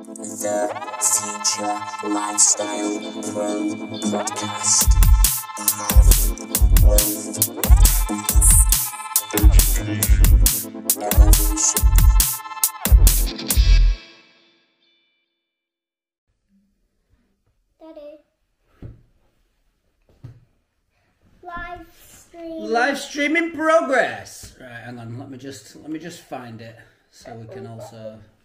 The Future Lifestyle Pro Podcast. Health, wealth, education, evolution. Daddy. Live stream. Live stream in progress. Right, hang on. Let me just let me just find it so we can also we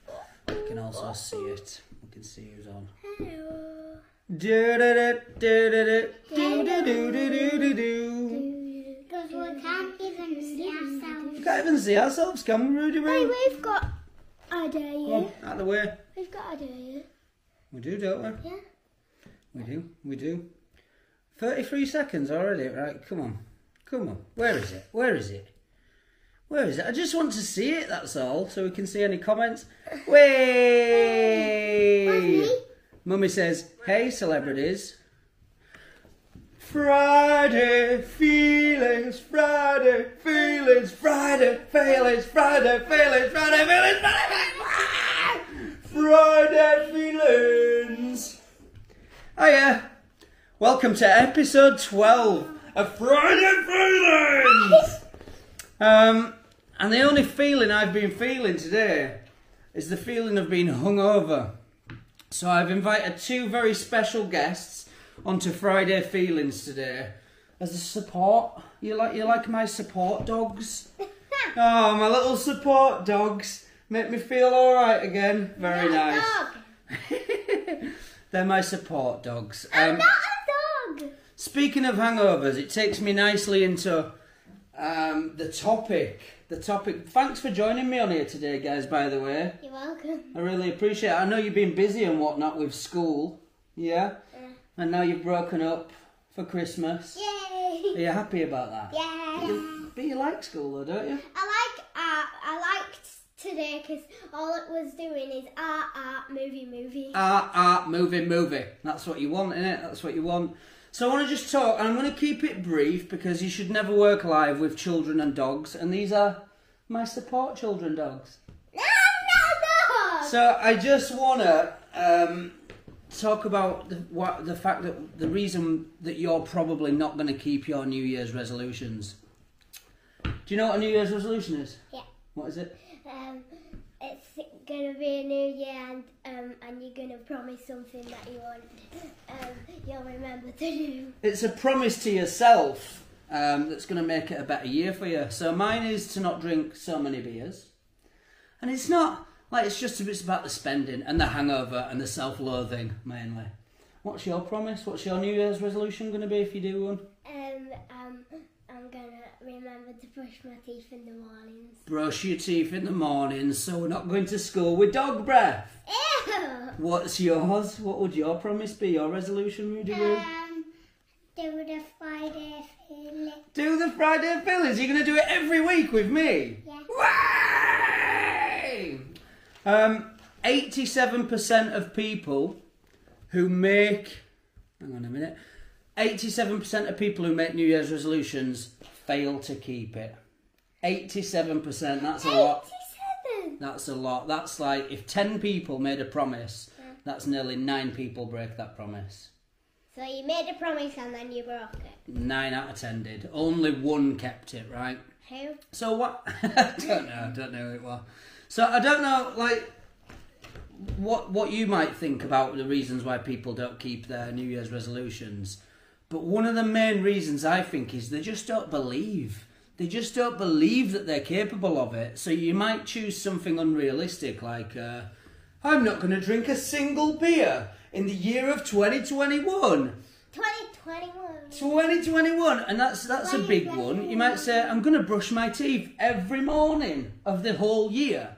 can also see it. We can see who's on. Hello. Do-do-do-do-do-do-do-do-do-do. Because we can't even see ourselves. Can't even see ourselves, can we, Rudy? Hey, we've got a day Come on, out of the way. We've got a day here. We do, don't we? Yeah. We do, we do. 33 seconds already, right? Come on. Come on. Where is it? Where is it? Where is it? I just want to see it, that's all, so we can see any comments. Way! Mummy. Mummy says, hey, celebrities. Friday feelings, Friday feelings, Friday feelings, Friday feelings, Friday feelings, Friday feelings, Friday feelings. Hiya. Welcome to episode 12 of Friday Feelings. Um, and the only feeling I've been feeling today is the feeling of being hungover. So I've invited two very special guests onto Friday Feelings today as a support. You like you like my support dogs? Oh, my little support dogs make me feel all right again. Very nice. They're my support dogs. I'm Um, not a dog. Speaking of hangovers, it takes me nicely into um, the topic. The topic. Thanks for joining me on here today, guys. By the way, You're welcome. I really appreciate. it. I know you've been busy and whatnot with school, yeah, Yeah. and now you've broken up for Christmas. Yeah. Are you happy about that? Yeah. You- But you like school, though, don't you? I like art. I liked today because all it was doing is art, art, movie, movie. Art, art, movie, movie. That's what you want, innit? That's what you want. So I want to just talk, and I'm going to keep it brief because you should never work live with children and dogs, and these are my support children dogs. No, no, no. So I just want to um, talk about the, what, the fact that the reason that you're probably not going to keep your New Year's resolutions. Do you know what a New Year's resolution is? Yeah. What is it? Um, gonna be a new year, and um, and you're gonna promise something that you want. Um, you'll remember to do. It's a promise to yourself um, that's to make it a better year for you. So mine is to not drink so many beers, and it's not like it's just it's about the spending and the hangover and the self-loathing mainly. What's your promise? What's your New Year's resolution to be if you do one? Um, gonna to brush my teeth in the mornings. Brush your teeth in the mornings, so we're not going to school with dog breath. Ew. What's yours? What would your promise be? Your resolution, Rudy? Um, do the Friday feeling. Do the Friday Feelings. You're going to do it every week with me. Yeah. Way! Um, 87% of people who make. Hang on a minute. 87% of people who make New Year's resolutions fail to keep it. 87%, that's a lot. Eighty-seven. That's a lot. That's like if 10 people made a promise, that's nearly 9 people break that promise. So you made a promise and then you broke it. 9 out of 10 did. Only one kept it, right? Who? So what? I don't know. I don't know who it was. So I don't know, like, what what you might think about the reasons why people don't keep their New Year's resolutions. But one of the main reasons I think is they just don't believe. They just don't believe that they're capable of it. So you might choose something unrealistic, like, uh, I'm not going to drink a single beer in the year of 2021. 2021. 2021, and that's that's a big one. You might say, I'm going to brush my teeth every morning of the whole year.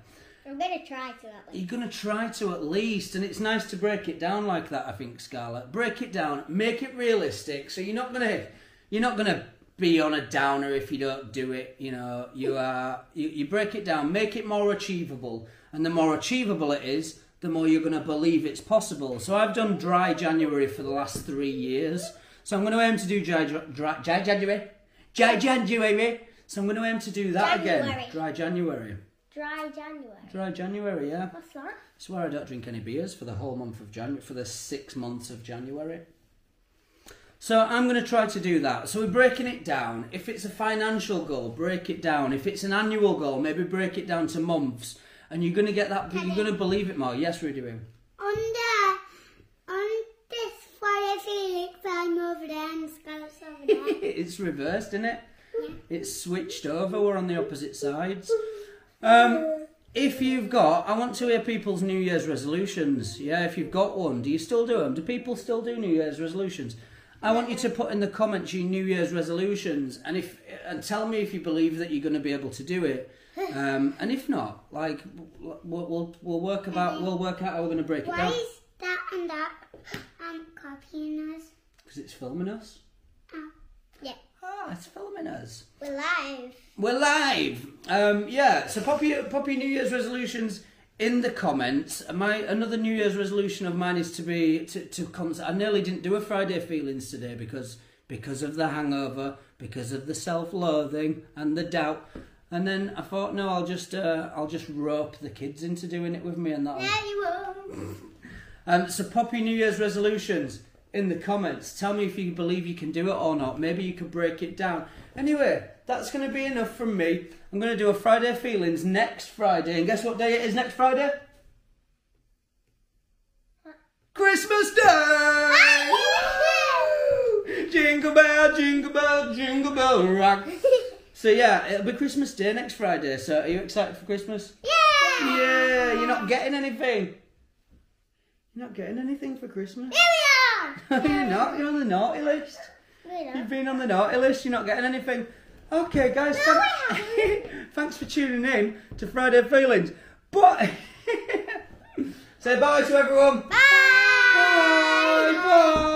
I'm gonna try to at least. You're going to try to at least, and it's nice to break it down like that. I think, Scarlett, break it down, make it realistic. So you're not going to, you're not going to be on a downer if you don't do it. You know, you are, you, you break it down, make it more achievable, and the more achievable it is, the more you're going to believe it's possible. So I've done dry January for the last three years. So I'm going to aim to do dry, dry, dry January, dry January. So I'm going to aim to do that again, dry January. Dry January. Dry January, yeah. What's that? It's where I don't drink any beers for the whole month of January, for the six months of January. So I'm going to try to do that. So we're breaking it down. If it's a financial goal, break it down. If it's an annual goal, maybe break it down to months. And you're going to get that, you're going to believe it more. Yes, Rudy Woo. On the on this Friday Felix, I'm over there and Scarlett's over there. it's reversed, isn't it? Yeah. It's switched over. We're on the opposite sides. Um, if you've got, I want to hear people's New Year's resolutions. Yeah, if you've got one, do you still do them? Do people still do New Year's resolutions? I want you to put in the comments your New Year's resolutions, and if and tell me if you believe that you're going to be able to do it. Um, and if not, like we'll, we'll we'll work about we'll work out how we're going to break it down. Why is that and that um copying us? because it's filming us. Ah, it's filming us. we're live. We're live. Um, yeah, so pop your, pop your New Year's resolutions in the comments. My another New Year's resolution of mine is to be to to cons- I nearly didn't do a Friday feelings today because because of the hangover, because of the self-loathing and the doubt. And then I thought, no, I'll just uh, I'll just rope the kids into doing it with me, and that. There you go. Um, so pop your New Year's resolutions in the comments. Tell me if you believe you can do it or not. Maybe you could break it down. Anyway, that's going to be enough from me. I'm going to do a Friday feelings next Friday. And guess what day it is next Friday? Christmas Day! Jingle bell, jingle bell, jingle bell rock. So yeah, it'll be Christmas Day next Friday. So are you excited for Christmas? Yeah. Yeah, you're not getting anything. You're not getting anything for Christmas. Here you're not. You're on the naughty list. You've been on the naughty list. You're not getting anything. Okay, guys. No, thank- thanks for tuning in to Friday Feelings. But say bye to everyone. Bye. Bye. Bye.